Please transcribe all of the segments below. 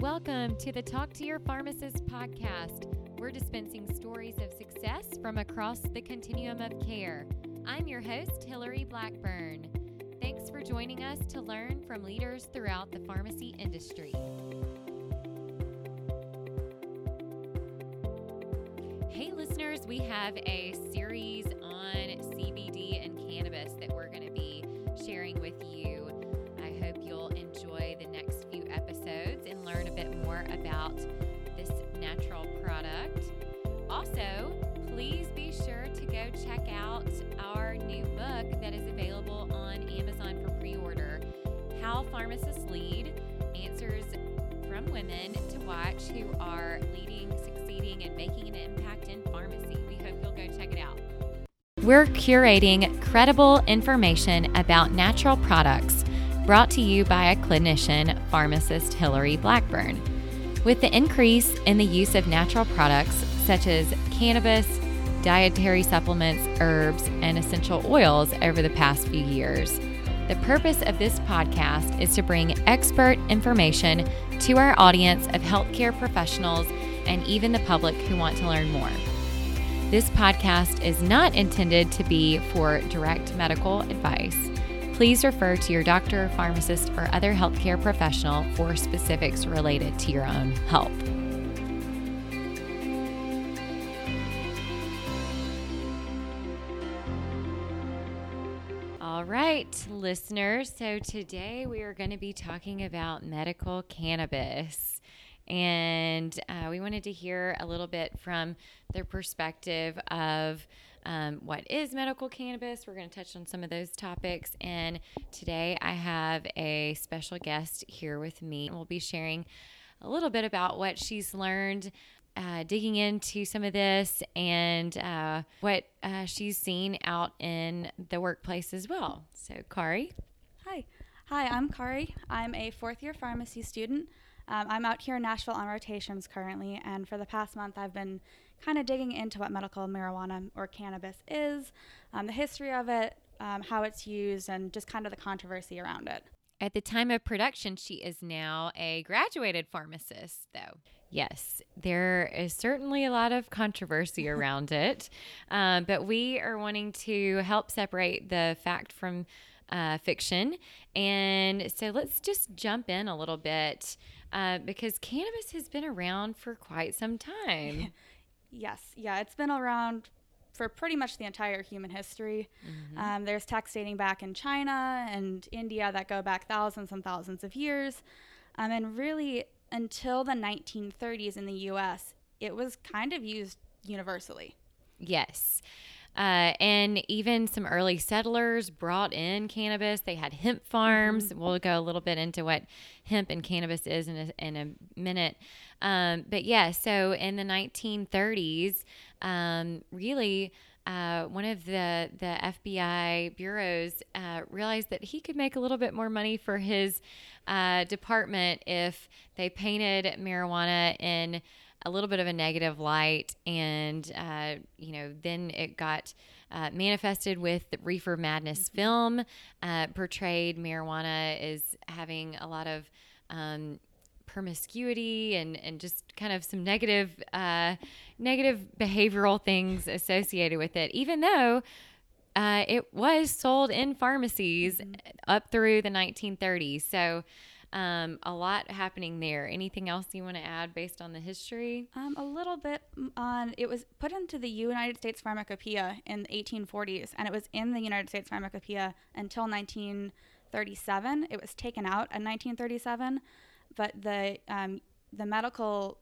Welcome to the Talk to Your Pharmacist podcast. We're dispensing stories of success from across the continuum of care. I'm your host, Hillary Blackburn. Thanks for joining us to learn from leaders throughout the pharmacy industry. Hey, listeners, we have a series out our new book that is available on Amazon for pre order How Pharmacists Lead Answers from Women to Watch Who Are Leading, Succeeding, and Making an Impact in Pharmacy. We hope you'll go check it out. We're curating credible information about natural products brought to you by a clinician, pharmacist Hillary Blackburn. With the increase in the use of natural products such as cannabis, dietary supplements, herbs, and essential oils over the past few years, the purpose of this podcast is to bring expert information to our audience of healthcare professionals and even the public who want to learn more. This podcast is not intended to be for direct medical advice. Please refer to your doctor, pharmacist, or other healthcare professional for specifics related to your own health. Right, listeners. So today we are going to be talking about medical cannabis. And uh, we wanted to hear a little bit from their perspective of um, what is medical cannabis. We're going to touch on some of those topics. And today I have a special guest here with me. We'll be sharing a little bit about what she's learned uh, digging into some of this and uh, what uh, she's seen out in the workplace as well. So, Kari. Hi. Hi, I'm Kari. I'm a fourth year pharmacy student. Um, I'm out here in Nashville on rotations currently, and for the past month, I've been kind of digging into what medical marijuana or cannabis is, um, the history of it, um, how it's used, and just kind of the controversy around it. At the time of production, she is now a graduated pharmacist, though. Yes, there is certainly a lot of controversy around it, um, but we are wanting to help separate the fact from uh, fiction. And so let's just jump in a little bit uh, because cannabis has been around for quite some time. yes, yeah, it's been around for pretty much the entire human history. Mm-hmm. Um, there's texts dating back in China and India that go back thousands and thousands of years. Um, and really, until the 1930s in the US, it was kind of used universally. Yes. Uh, and even some early settlers brought in cannabis. They had hemp farms. Mm-hmm. We'll go a little bit into what hemp and cannabis is in a, in a minute. Um, but yeah, so in the 1930s, um, really, uh, one of the the FBI bureaus uh, realized that he could make a little bit more money for his uh, department if they painted marijuana in a little bit of a negative light, and uh, you know, then it got. Uh, manifested with the Reefer Madness mm-hmm. film, uh, portrayed marijuana as having a lot of um, promiscuity and, and just kind of some negative uh, negative behavioral things associated with it, even though uh, it was sold in pharmacies mm-hmm. up through the 1930s. So um, a lot happening there. Anything else you want to add based on the history? Um, a little bit on it was put into the United States Pharmacopoeia in the 1840s, and it was in the United States Pharmacopoeia until 1937. It was taken out in 1937, but the um, the medical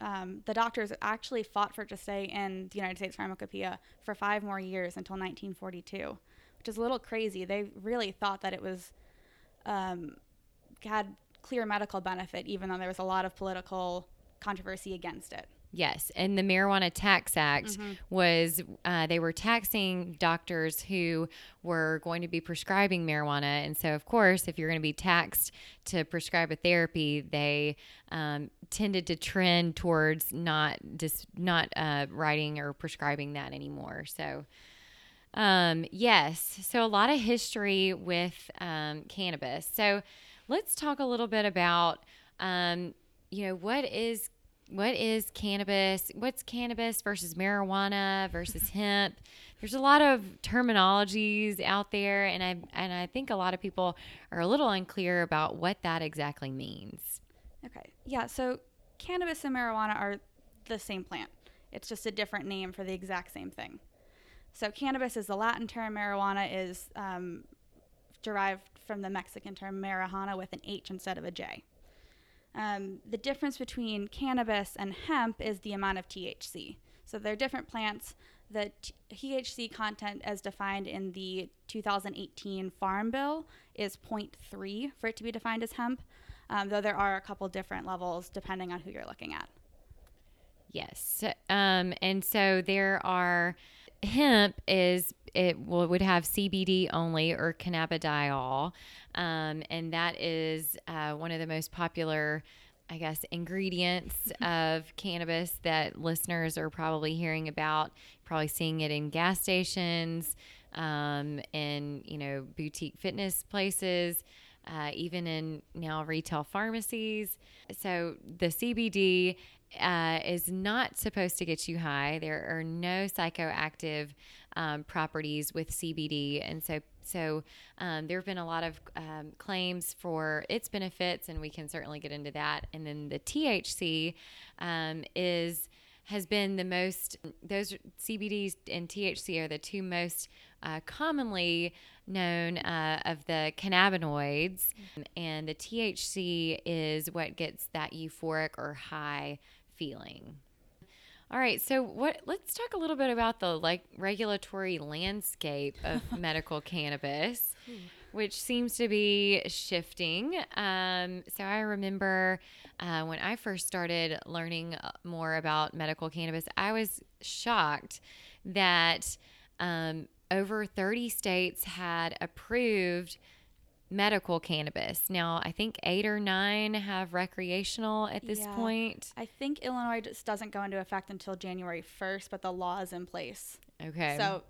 um, the doctors actually fought for it to stay in the United States Pharmacopoeia for five more years until 1942, which is a little crazy. They really thought that it was um, had clear medical benefit, even though there was a lot of political controversy against it. Yes, and the Marijuana Tax Act mm-hmm. was uh, they were taxing doctors who were going to be prescribing marijuana, and so of course, if you're going to be taxed to prescribe a therapy, they um, tended to trend towards not just not uh, writing or prescribing that anymore. So. Um, yes, so a lot of history with um, cannabis. So let's talk a little bit about um, you know, what is what is cannabis? What's cannabis versus marihuana versus hemp? There's a lot of terminologies out there, and I and I think a lot of people are a little unclear about what that exactly means. Okay. Yeah. So cannabis and marijuana are the same plant. It's just a different name for the exact same thing. So cannabis is the Latin term. Marijuana is um, derived from the Mexican term marijuana with an H instead of a J. Um, the difference between cannabis and hemp is the amount of THC. So they're different plants. The THC content, as defined in the 2018 Farm Bill, is 0.3 for it to be defined as hemp, um, though there are a couple different levels depending on who you're looking at. Yes. Um, and so there are hemp is it will, would have CBD only or cannabidiol, um, and that is uh, one of the most popular, I guess, ingredients of cannabis that listeners are probably hearing about. Probably seeing it in gas stations, um, in you know boutique fitness places. Uh, even in now retail pharmacies. So the CBD uh, is not supposed to get you high. There are no psychoactive um, properties with CBD, and so so um, there have been a lot of um, claims for its benefits, and we can certainly get into that. And then the THC um, is has been the most those CBDs and THC are the two most uh, commonly known uh, of the cannabinoids, and the THC is what gets that euphoric or high feeling. All right, so what? Let's talk a little bit about the like regulatory landscape of medical cannabis, which seems to be shifting. Um, so I remember uh, when I first started learning uh, more about medical cannabis, I was shocked that um, over 30 states had approved medical cannabis. Now, I think eight or nine have recreational at this Yeah. point. I think Illinois just doesn't go into effect until January 1st, but the law is in place. Okay. So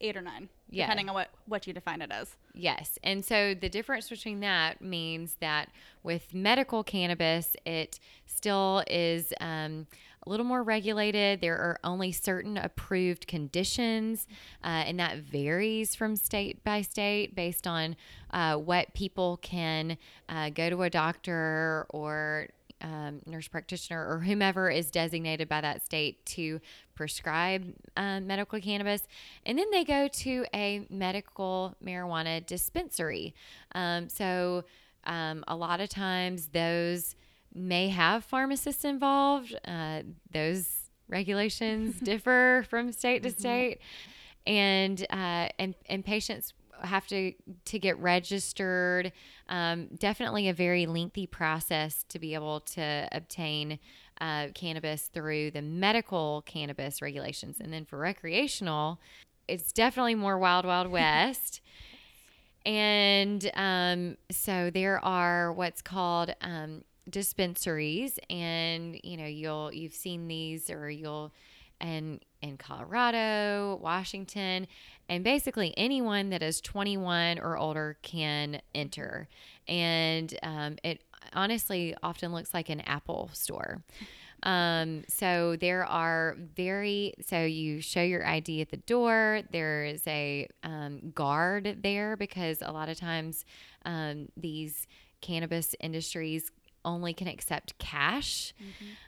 eight or nine, Yeah. depending on what, what you define it as. Yes. And so the difference between that means that with medical cannabis, it still is um, a little more regulated. There are only certain approved conditions, uh, and that varies from state by state based on uh, what people can uh, go to a doctor or um, nurse practitioner or whomever is designated by that state to prescribe um, medical cannabis. And then they go to a medical marijuana dispensary. Um, so um, a lot of times those may have pharmacists involved. Uh, those regulations differ from state to state. And, uh, and, and patients have to to get registered. Um, definitely a very lengthy process to be able to obtain uh, cannabis through the medical cannabis regulations, and then for recreational, it's definitely more wild wild west. And um, so there are what's called um, dispensaries, and you know you'll you've seen these, or you'll and in Colorado, Washington, and basically anyone that is 21 or older can enter. And um, it honestly often looks like an Apple store. Um, so there are very, so you show your ID at the door. There is a um, guard there because a lot of times um, these cannabis industries only can accept cash.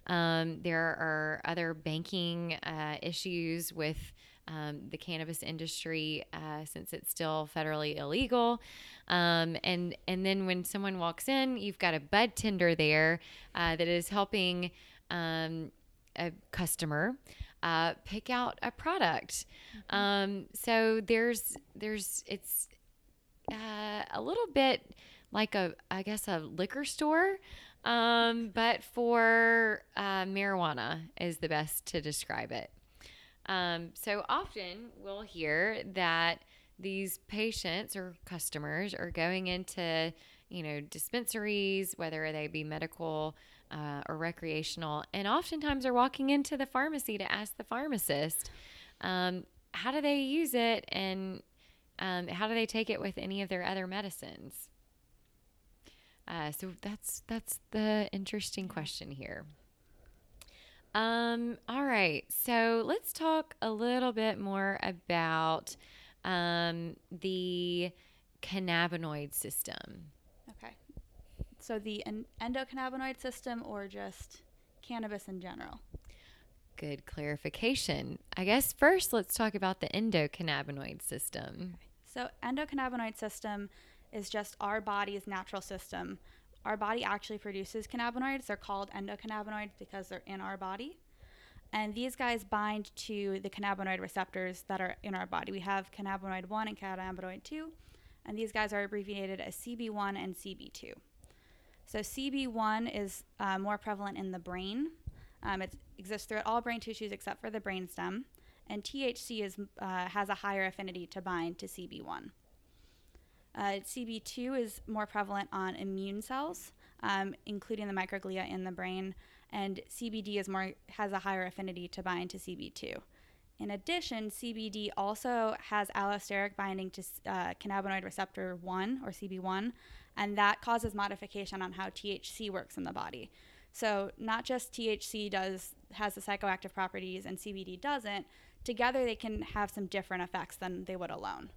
Um, there are other banking uh, issues with um, the cannabis industry uh, since it's still federally illegal. Um, and and then when someone walks in, you've got a bud tender there uh, that is helping um, a customer uh, pick out a product. Um, so there's there's it's uh, a little bit like a I guess a liquor store, um, but for uh, marijuana is the best to describe it. Um, so often we'll hear that these patients or customers are going into you know dispensaries, whether they be medical uh, or recreational, and oftentimes are walking into the pharmacy to ask the pharmacist, um, how do they use it and um, how do they take it with any of their other medicines? Uh, so that's that's the interesting question here. Um, all right, so let's talk a little bit more about um, the cannabinoid system. Okay. So the en- endocannabinoid system or just cannabis in general? Good clarification. I guess first let's talk about the endocannabinoid system. So endocannabinoid system is just our body's natural system. Our body actually produces cannabinoids. They're called endocannabinoids because they're in our body. And these guys bind to the cannabinoid receptors that are in our body. We have cannabinoid 1 and cannabinoid 2, and these guys are abbreviated as CB1 and CB2. So CB1 is uh, more prevalent in the brain. Um, it exists throughout all brain tissues except for the brainstem, and THC is, uh, has a higher affinity to bind to CB1. Uh, CB2 is more prevalent on immune cells, um, including the microglia in the brain, and CBD is more has a higher affinity to bind to CB2. In addition, CBD also has allosteric binding to uh, cannabinoid receptor 1 or CB1, and that causes modification on how THC works in the body. So, not just THC does has the psychoactive properties and CBD doesn't, together they can have some different effects than they would alone.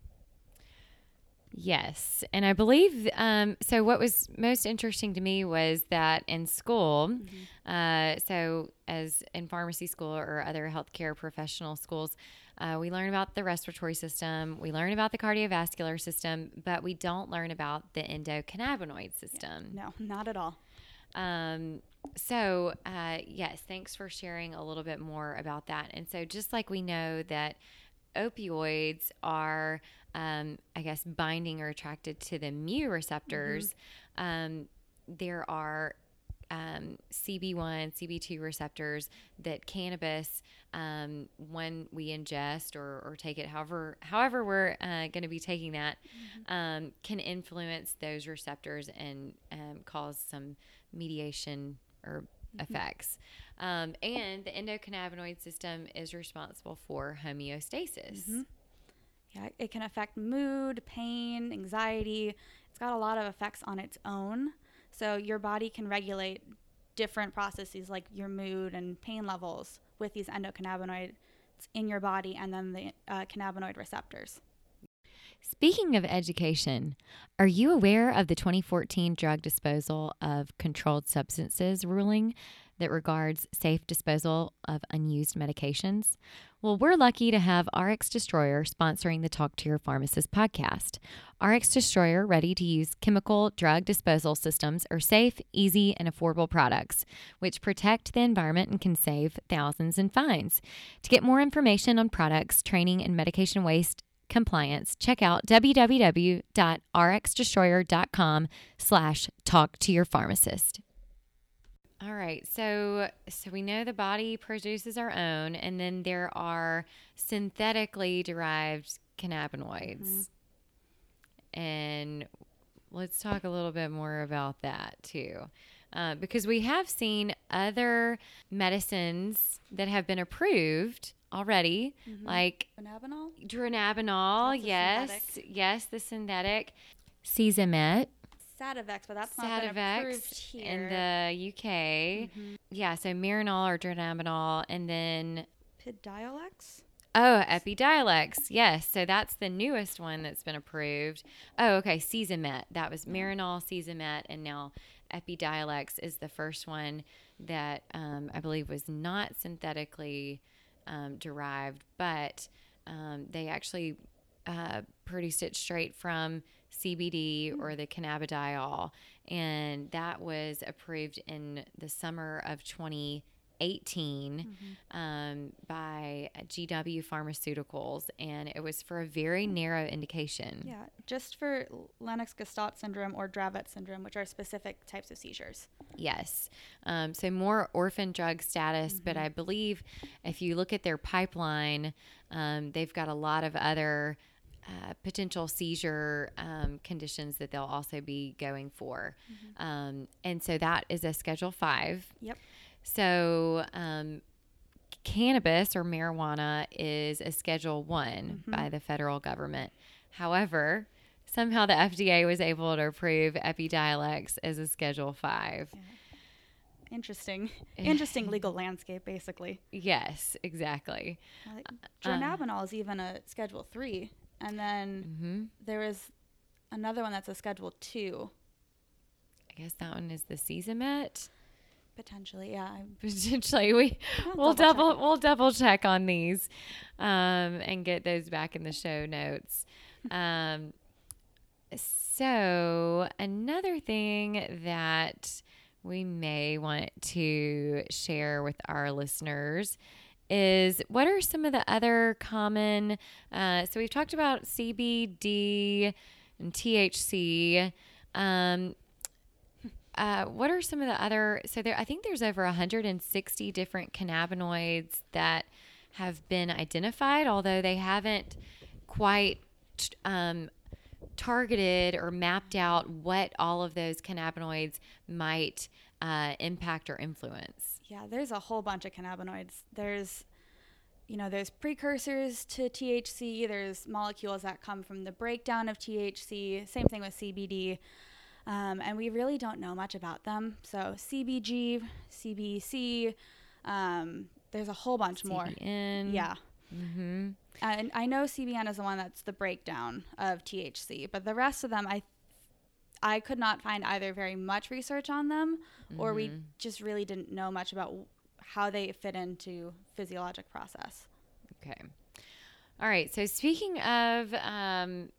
Yes. And I believe, um, so what was most interesting to me was that in school, mm-hmm. uh, so as in pharmacy school or other healthcare professional schools, uh, we learn about the respiratory system, we learn about the cardiovascular system, but we don't learn about the endocannabinoid system. Yeah. No, not at all. Um, so, uh, yes, thanks for sharing a little bit more about that. And so, just like we know that opioids are, um, I guess, binding or attracted to the mu receptors, mm-hmm. um, there are um, CB1, CB2 receptors that cannabis, um, when we ingest or, or take it, however, however we're uh, going to be taking that, mm-hmm. um, can influence those receptors and um, cause some mediation or mm-hmm. effects. Um, and the endocannabinoid system is responsible for homeostasis. Mm-hmm. Yeah, it can affect mood, pain, anxiety. It's got a lot of effects on its own. So your body can regulate different processes like your mood and pain levels with these endocannabinoids in your body and then the uh, cannabinoid receptors. Speaking of education, are you aware of the 2014 drug disposal of controlled substances ruling that regards safe disposal of unused medications? Well, we're lucky to have RX Destroyer sponsoring the Talk to Your Pharmacist podcast. RX Destroyer ready to use chemical drug disposal systems are safe, easy, and affordable products, which protect the environment and can save thousands in fines. To get more information on products, training, and medication waste compliance, check out www.rxdestroyer.com slash talk to your pharmacist. All right. So so we know the body produces our own and then there are synthetically derived cannabinoids. Mm-hmm. And let's talk a little bit more about that too. Uh, because we have seen other medicines that have been approved already, mm-hmm. like dronabinol. Dronabinol, yes, synthetic. yes, the synthetic. Cesamet. Sativex, but that's not Sativex approved here. in the UK. Mm-hmm. Yeah, so Marinol or Dronabinol, and then Epidiolex. Oh, Epidiolex. Yes. So that's the newest one that's been approved. Oh, okay. Cesamet. That was Marinol, Cesamet, and now Epidiolex is the first one that um, I believe was not synthetically um, derived, but um, they actually uh, produced it straight from CBD or the cannabidiol. And that was approved in the summer of 2018 mm-hmm. um, by GW Pharmaceuticals. And it was for a very narrow indication. Yeah, just for Lennox Gastaut syndrome or Dravet syndrome, which are specific types of seizures. Yes. Um, so more orphan drug status, mm-hmm. but I believe if you look at their pipeline, um, they've got a lot of other uh, potential seizure um, conditions that they'll also be going for. Mm-hmm. Um, and so that is a Schedule 5. Yep. So um, cannabis or marijuana is a Schedule 1 mm-hmm. by the federal government. However, somehow the FDA was able to approve Epidiolex as a Schedule Five. Interesting, interesting legal landscape, basically. Yes, exactly. Uh, Dronabinol is even a Schedule Three, and then hmm there is another one that's a Schedule Two, I guess that one is the Cesamet. potentially. Yeah, I'm Potentially, we I'll we'll double check double we'll double check on these, um, and get those back in the show notes. Um, so another thing that we may want to share with our listeners is what are some of the other common uh, so we've talked about cbd and thc um, uh, what are some of the other so there i think there's over 160 different cannabinoids that have been identified although they haven't quite um, targeted or mapped out what all of those cannabinoids might uh, impact or influence Yeah, there's a whole bunch of cannabinoids. There's, you know, there's precursors to THC. There's molecules that come from the breakdown of THC. Same thing with CBD. Um, and we really don't know much about them. So CBG, CBC, um, there's a whole bunch more. Yeah. mm-hmm. And I know CBN is the one that's the breakdown of THC, but the rest of them, I, I could not find either very much research on them, or we just really didn't know much about how they fit into physiologic process. Okay. All right. So speaking of um,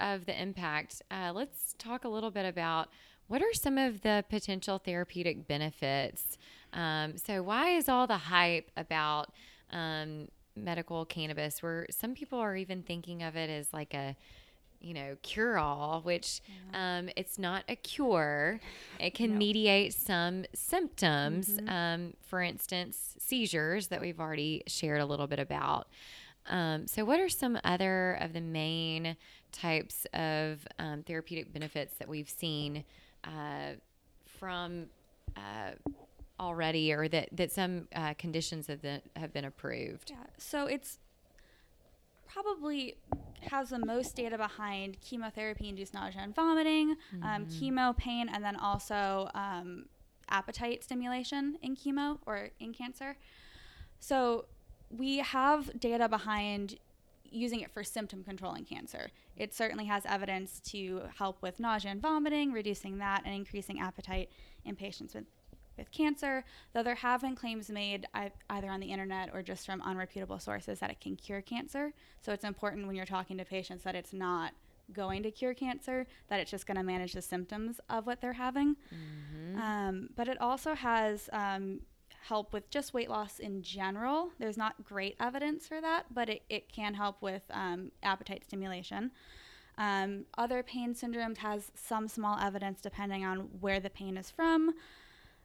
of the impact, uh, let's talk a little bit about what are some of the potential therapeutic benefits. Um, so why is all the hype about um, medical cannabis? Where some people are even thinking of it as like a you know, cure all, which um, it's not a cure. It can No. mediate some symptoms, um, for instance, seizures that we've already shared a little bit about. Um, so, what are some other of the main types of um, therapeutic benefits that we've seen uh, from uh, already, or that that some uh, conditions have been have been approved? Yeah. So it's probably has the most data behind chemotherapy induced nausea and vomiting, um, chemo pain, and then also um, appetite stimulation in chemo or in cancer. So we have data behind using it for symptom control in cancer. It certainly has evidence to help with nausea and vomiting, reducing that, and increasing appetite in patients with, with cancer. Though there have been claims made ei- either on the internet or just from unreputable sources that it can cure cancer. So it's important when you're talking to patients that it's not going to cure cancer, that it's just going to manage the symptoms of what they're having. Um, but it also has um, help with just weight loss in general. There's not great evidence for that, but it, it can help with um, appetite stimulation. Um, other pain syndromes has some small evidence depending on where the pain is from.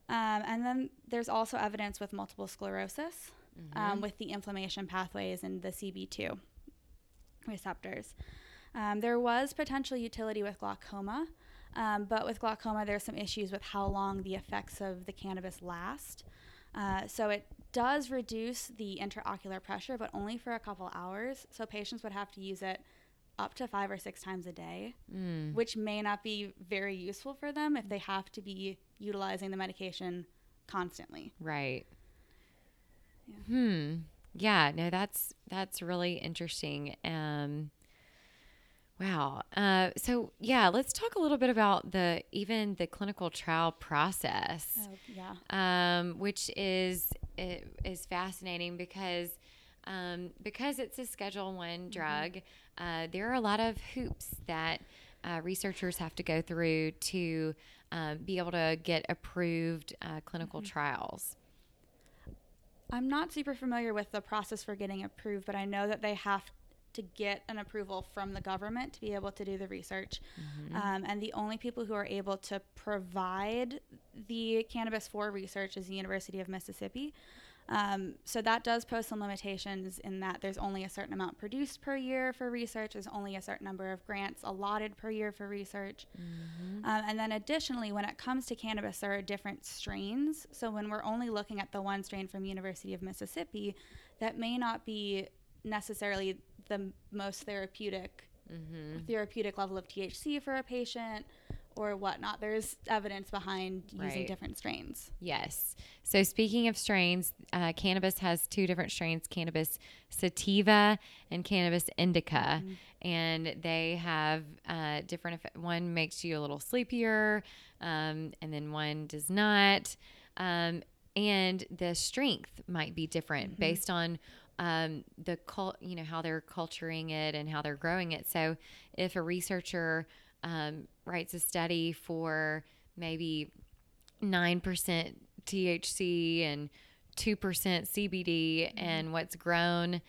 Um, and then there's also evidence with multiple sclerosis um, with the inflammation pathways and the CB2 receptors. Um, there was potential utility with glaucoma, um, but with glaucoma, there's some issues with how long the effects of the cannabis last. Uh, so it does reduce the intraocular pressure, but only for a couple hours. So patients would have to use it up to five or six times a day, Mm. which may not be very useful for them if they have to be utilizing the medication constantly. Right. Yeah. Hmm. Yeah. No, that's that's really interesting. Um. Wow. Uh, so yeah, let's talk a little bit about the even the clinical trial process, Oh, yeah. um, which is is fascinating because um, because it's a Schedule One drug. Uh, there are a lot of hoops that uh, researchers have to go through to um, be able to get approved uh, clinical trials. I'm not super familiar with the process for getting approved, but I know that they have to get an approval from the government to be able to do the research. Um, and the only people who are able to provide the cannabis for research is the University of Mississippi. Um, so that does pose some limitations in that there's only a certain amount produced per year for research. There's only a certain number of grants allotted per year for research. Um, and then additionally, when it comes to cannabis, there are different strains. So when we're only looking at the one strain from University of Mississippi, that may not be necessarily the most therapeutic mm-hmm. therapeutic level of THC for a patient or whatnot. There's evidence behind using right. different strains. Yes. So speaking of strains, uh, cannabis has two different strains: cannabis sativa and cannabis indica, mm-hmm. and they have uh, different. One makes you a little sleepier, um, and then one does not. Um, and the strength might be different mm-hmm. based on um, the cult, you know, how they're culturing it and how they're growing it. So, if a researcher um, writes a study for maybe nine percent THC and two percent CBD, mm-hmm. and what's grown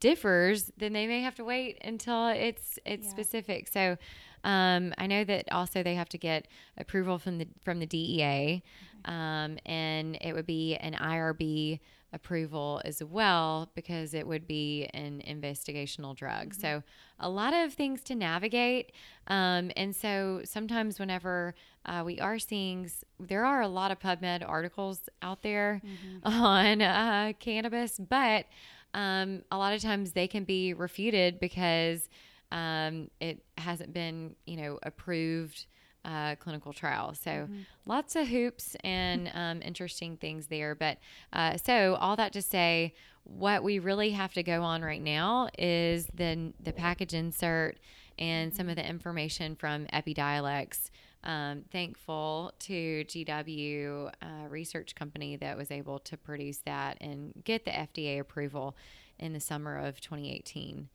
differs, then they may have to wait until it's it's yeah. specific. So um, I know that also they have to get approval from the from the DEA, um, and it would be an IRB approval as well because it would be an investigational drug. Mm-hmm. So a lot of things to navigate, um, and so sometimes whenever uh, we are seeing, there are a lot of PubMed articles out there mm-hmm. on uh, cannabis, but um, a lot of times they can be refuted because um, it hasn't been, you know, approved uh, clinical trial. So mm-hmm. lots of hoops and um, interesting things there. But uh, so all that to say, what we really have to go on right now is the the package insert and some of the information from Epidiolex. Um, thankful to GW uh, research company that was able to produce that and get the FDA approval in the summer of 2018.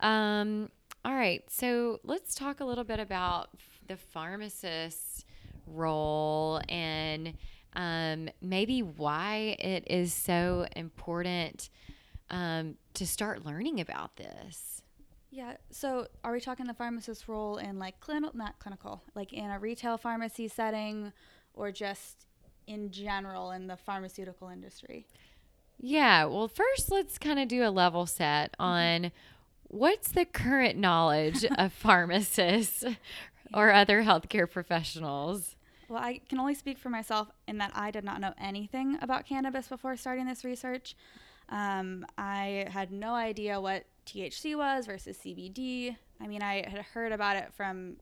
Um, all right, so let's talk a little bit about the pharmacist's role and um, maybe why it is so important um, to start learning about this. Yeah. So, are we talking the pharmacist's role in like clinical, not clinical, like in a retail pharmacy setting, or just in general in the pharmaceutical industry? Yeah. Well, first, let's kind of do a level set mm-hmm. on what's the current knowledge of pharmacists or other healthcare professionals? Well, I can only speak for myself in that I did not know anything about cannabis before starting this research. Um, I had no idea what THC was versus CBD. I mean, I had heard about it from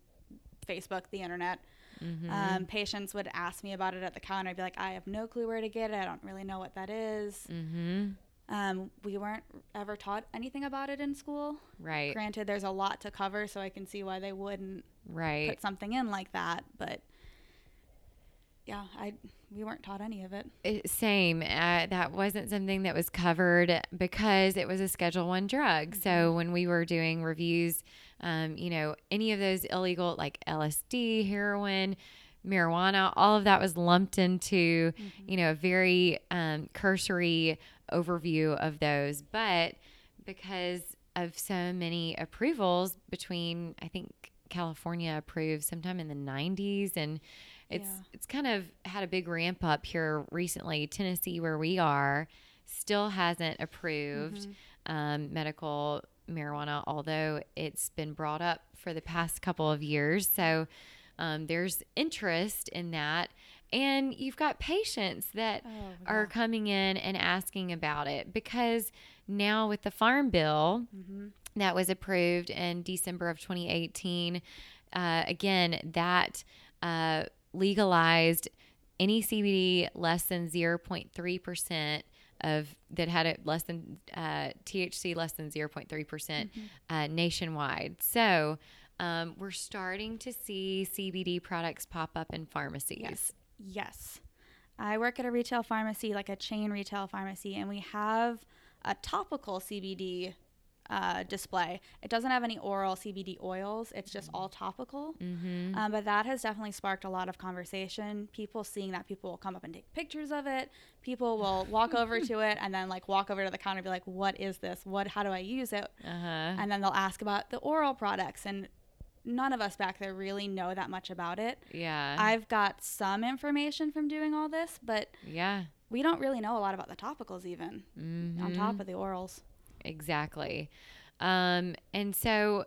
Facebook, the internet. Mm-hmm. Um, patients would ask me about it at the counter. I'd be like, I have no clue where to get it. I don't really know what that is. Mm-hmm. Um, we weren't ever taught anything about it in school. Right. Granted, there's a lot to cover, so I can see why they wouldn't right. put something in like that. But yeah, I we weren't taught any of it. it same. Uh, that wasn't something that was covered because it was a Schedule One drug. Mm-hmm. So when we were doing reviews, um, you know, any of those illegal like LSD, heroin marijuana, all of that was lumped into, mm-hmm. you know, a very um, cursory overview of those. But because of so many approvals between, I think California approved sometime in the 90s and it's yeah. it's kind of had a big ramp up here recently. Tennessee, where we are, still hasn't approved mm-hmm. um, medical marijuana, although it's been brought up for the past couple of years. So um, there's interest in that. And you've got patients that oh, are coming in and asking about it because now with the Farm Bill mm-hmm. That was approved in December of 2018, uh, again, that uh, legalized any CBD less than 0.3% of that had it less than uh, THC less than 0.3% mm-hmm. uh, nationwide. So um, we're starting to see CBD products pop up in pharmacies. Yes. Yes. I work at a retail pharmacy, like a chain retail pharmacy, and we have a topical CBD uh, display. It doesn't have any oral CBD oils, it's just all topical. Mm-hmm. Um, but that has definitely sparked a lot of conversation. People seeing that, people will come up and take pictures of it. People will walk over to it and then like walk over to the counter and be like, "What is this? What? How do I use it?" Uh-huh. And then they'll ask about the oral products and none of us back there really know that much about it. Yeah. I've got some information from doing all this, but yeah. We don't really know a lot about the topicals even mm-hmm. on top of the orals. Exactly. Um, and so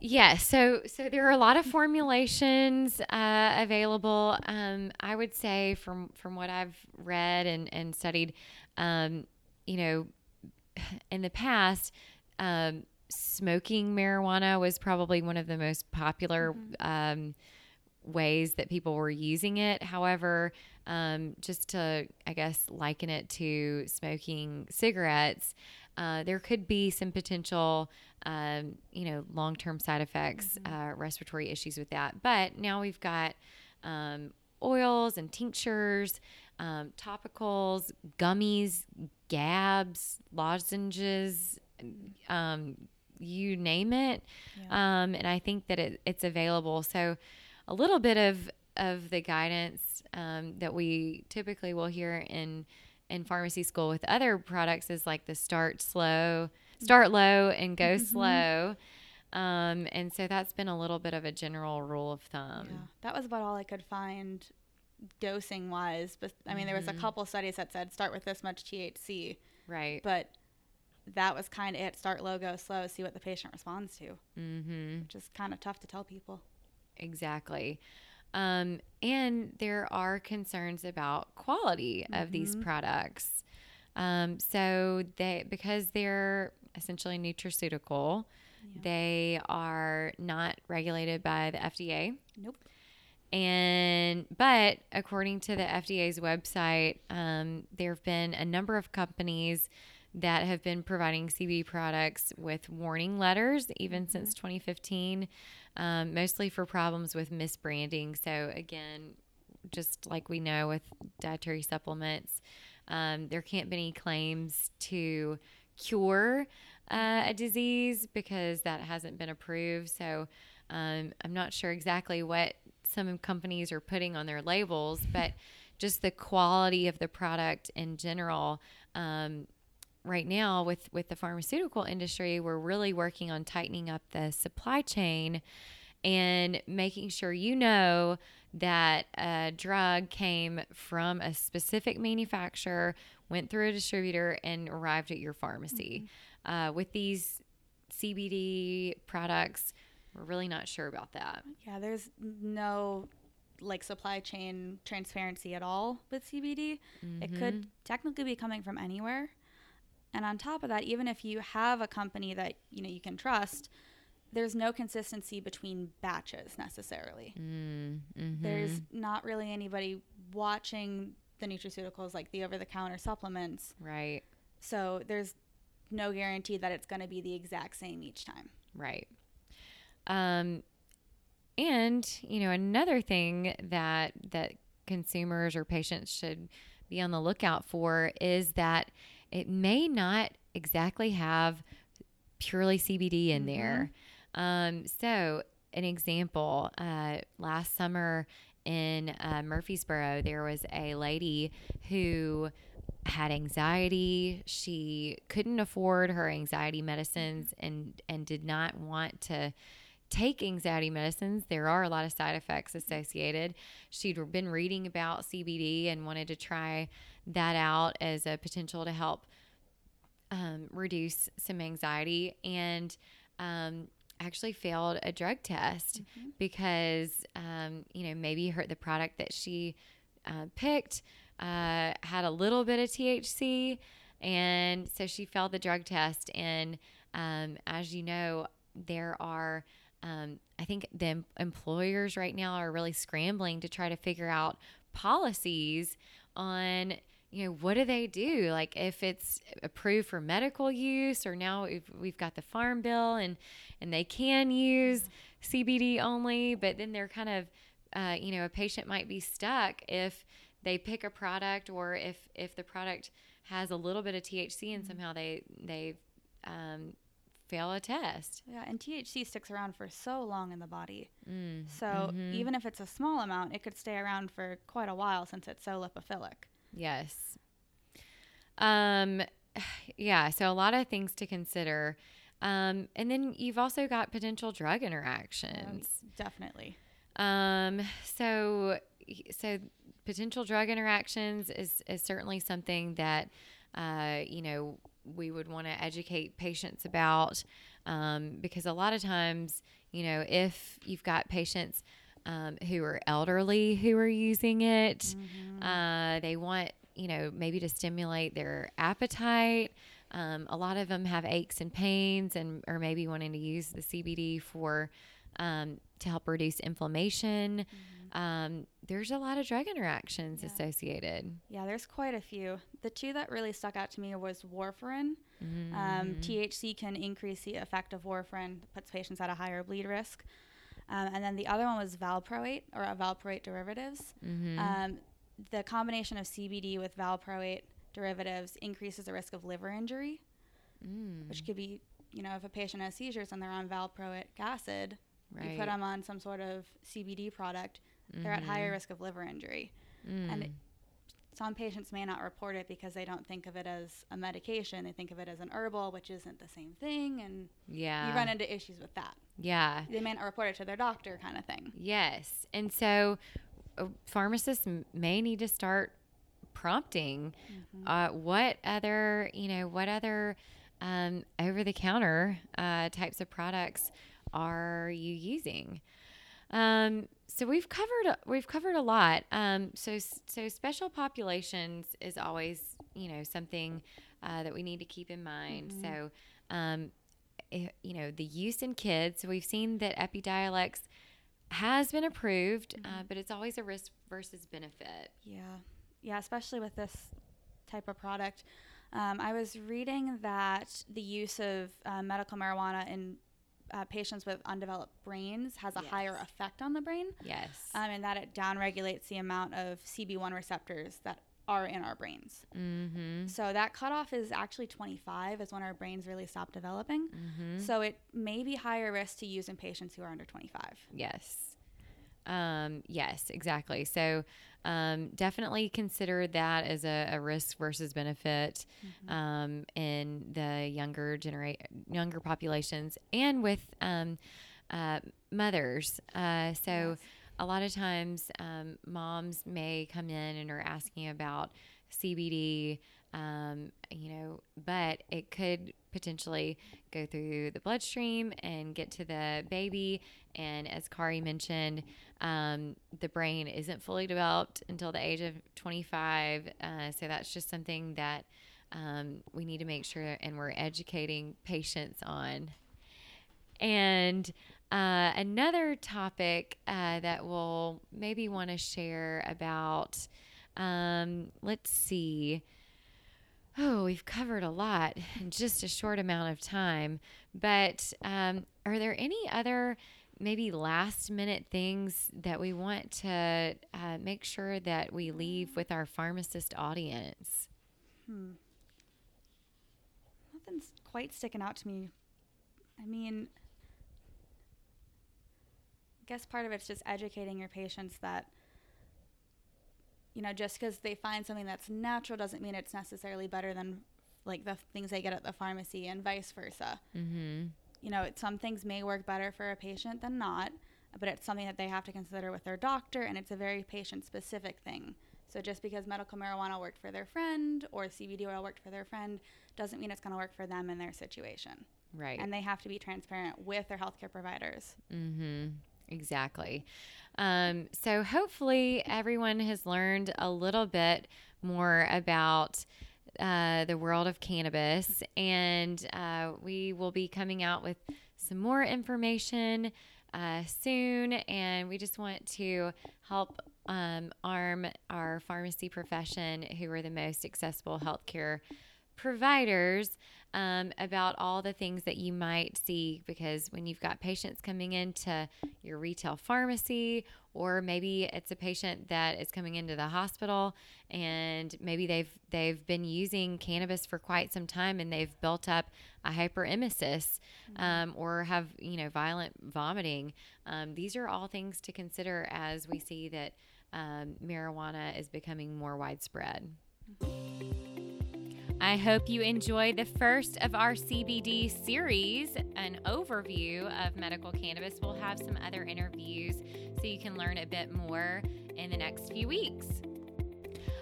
yeah, so so there are a lot of formulations uh, available. Um, I would say from from what I've read and and studied, um, you know, in the past, um, smoking marijuana was probably one of the most popular Mhm. um, ways that people were using it. However, um, just to, I guess, liken it to smoking cigarettes, uh, there could be some potential, um, you know, long term side effects, uh, respiratory issues with that. But now we've got um, oils and tinctures, um, topicals, gummies, gabs, lozenges, um, you name it. Yeah. Um, and I think that it, it's available. So, a little bit of of the guidance um, that we typically will hear in in pharmacy school with other products is like the start slow, start low, and go Mhm. slow. Um, and so that's been a little bit of a general rule of thumb. yeah. That was about all I could find dosing wise. But I mean, there was a Mhm. couple studies that said start with this much THC, Right. but that was kind of it. Start low, go slow, see what the patient responds to, Mm-hmm. which is kind of tough to tell people. Exactly. Um, and there are concerns about quality of these Mhm. products. Um, so they because they're essentially nutraceutical, Yeah. they are not regulated by the FDA. Nope. And but according to the FDA's website, um, there have been a number of companies that have been providing CBD products with warning letters even Mhm. since 2015, um, mostly for problems with misbranding. So again, just like we know with dietary supplements, um, there can't be any claims to cure uh, a disease because that hasn't been approved. So um, I'm not sure exactly what some companies are putting on their labels, but just the quality of the product in general. Um, right now, with with the pharmaceutical industry, we're really working on tightening up the supply chain and making sure you know that a drug came from a specific manufacturer, went through a distributor, and arrived at your pharmacy. Uh, with these CBD products, we're really not sure about that. Yeah, there's no like supply chain transparency at all with CBD. It Mhm. could technically be coming from anywhere. And on top of that, even if you have a company that, you know, you can trust, there's no consistency between batches necessarily. Mm, mhm. There's not really anybody watching the nutraceuticals like the over the counter supplements. right, So there's no guarantee that it's going to be the exact same each time. right. Um, and you know another thing that that consumers or patients should be on the lookout for is that it may not exactly have purely CBD in there. Um, so, an example uh, last summer in uh, Murfreesboro, there was a lady who had anxiety. She couldn't afford her anxiety medicines and, and did not want to take anxiety medicines. There are a lot of side effects associated. She'd been reading about CBD and wanted to try that out as a potential to help um, reduce some anxiety and um, actually failed a drug test because um, you know maybe her the product that she uh, picked uh, had a little bit of THC and so she failed the drug test and um, as you know there are um, I think the em- employers right now are really scrambling to try to figure out policies on you know what do they do like if it's approved for medical use or now we've, we've got the farm bill and and they can use cbd only but then they're kind of uh, you know a patient might be stuck if they pick a product or if if the product has a little bit of thc and somehow they they um, fail a test Yeah, and THC sticks around for so long in the body. mm. So mhm. even if it's a small amount, it could stay around for quite a while since it's so lipophilic. Yes. Um, yeah. So a lot of things to consider. Um, and then you've also got potential drug interactions. Definitely. Um, so, so potential drug interactions is, is certainly something that, uh, you know, we would want to educate patients about, um, because a lot of times, you know, if you've got patients, um, who are elderly who are using it, Mm-hmm. uh, they want, you know, maybe to stimulate their appetite. um, a lot of them have aches and pains, and or maybe wanting to use the CBD for um, to help reduce inflammation. Um, there's a lot of drug interactions Yeah. associated. Yeah, there's quite a few. The two that really stuck out to me was warfarin. Mm-hmm. Um, THC can increase the effect of warfarin, puts patients at a higher bleed risk. Um, and then the other one was valproate or uh, valproate derivatives. Mhm. Um, the combination of CBD with valproate derivatives increases the risk of liver injury, Mm, which could be, you know, if a patient has seizures and they're on valproic acid, you put them on some sort of CBD product, they're at higher risk of liver injury. Mm, And some patients may not report it because they don't think of it as a medication. They think of it as an herbal, which isn't the same thing. And yeah. you run into issues with that. yeah. They may not report it to their doctor, kind of thing. Yes. And so uh, pharmacists may need to start prompting Mm-hmm. uh, what other, you know, what other um, over the counter uh, types of products are you using? Um, so we've covered we've covered a lot. Um, so so special populations is always you know something uh, that we need to keep in mind. So um, eh, you know the use in kids. So we've seen that Epidiolex has been approved, uh, but it's always a risk versus benefit. Yeah. Yeah, especially with this type of product. Um, I was reading that the use of uh, medical marijuana in uh, patients with undeveloped brains has a higher effect on the brain, Yes. um, and that it downregulates the amount of CB1 receptors that are in our brains. mm-hmm. So that cutoff is actually 25 is when our brains really stop developing. Mm-hmm. So it may be higher risk to use in patients who are under 25. Yes. Um, yes, exactly. So um, definitely consider that as a, a risk versus benefit um, in the younger genera- younger populations and with um, uh, mothers. Uh, so a lot of times um, moms may come in and are asking about CBD, um, you know, but it could potentially go through the bloodstream and get to the baby. And as Kari mentioned, um, the brain isn't fully developed until the age of 25. Uh, so that's just something that um, we need to make sure and we're educating patients on. And uh, another topic uh, that we'll maybe want to share about, um, let's see. Oh, we've covered a lot in just a short amount of time. But um, are there any other maybe last minute things that we want to uh, make sure that we leave with our pharmacist audience? Hmm. Nothing's quite sticking out to me. I mean, I guess part of it's just educating your patients that, you know, just because they find something that's natural doesn't mean it's necessarily better than like the things they get at the pharmacy and vice versa. Mm-hmm. You know, it, some things may work better for a patient than not, but it's something that they have to consider with their doctor, and it's a very patient specific thing. So just because medical marijuana worked for their friend or CBD oil worked for their friend doesn't mean it's going to work for them in their situation. Right. And they have to be transparent with their healthcare providers. Mm-hmm. Exactly. Um, so hopefully everyone has learned a little bit more about uh, the world of cannabis, and uh, we will be coming out with some more information uh, soon. And we just want to help um, arm our pharmacy profession, who are the most accessible healthcare providers um, about all the things that you might see because when you've got patients coming into your retail pharmacy or maybe it's a patient that is coming into the hospital and maybe they've they've been using cannabis for quite some time and they've built up a hyperemesis um, or have you know violent vomiting. Um, these are all things to consider as we see that um, marijuana is becoming more widespread I hope you enjoyed the first of our CBD series, an overview of medical cannabis. We'll have some other interviews so you can learn a bit more in the next few weeks.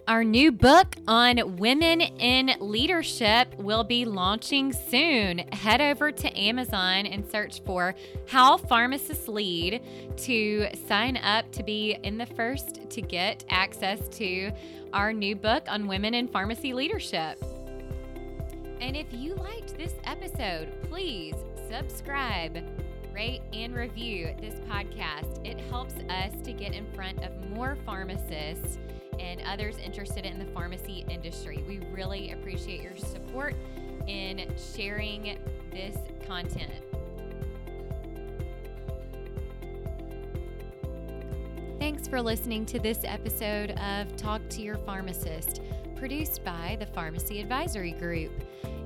Our new book on women in leadership will be launching soon. Head over to Amazon and search for How Pharmacists Lead to sign up to be in the first to get access to our new book on women in pharmacy leadership. And if you liked this episode, please subscribe, rate, and review this podcast. It helps us to get in front of more pharmacists and others interested in the pharmacy industry. We really appreciate your support in sharing this content. Thanks for listening to this episode of Talk to Your Pharmacist, produced by the Pharmacy Advisory Group.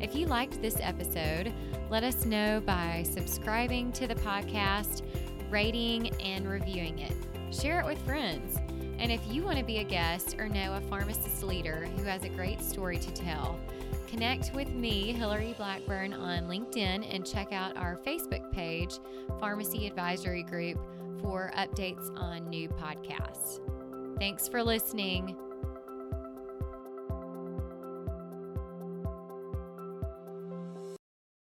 If you liked this episode, let us know by subscribing to the podcast, rating, and reviewing it. Share it with friends. And if you want to be a guest or know a pharmacist leader who has a great story to tell, connect with me, Hillary Blackburn, on LinkedIn and check out our Facebook page, Pharmacy Advisory Group, for updates on new podcasts. Thanks for listening.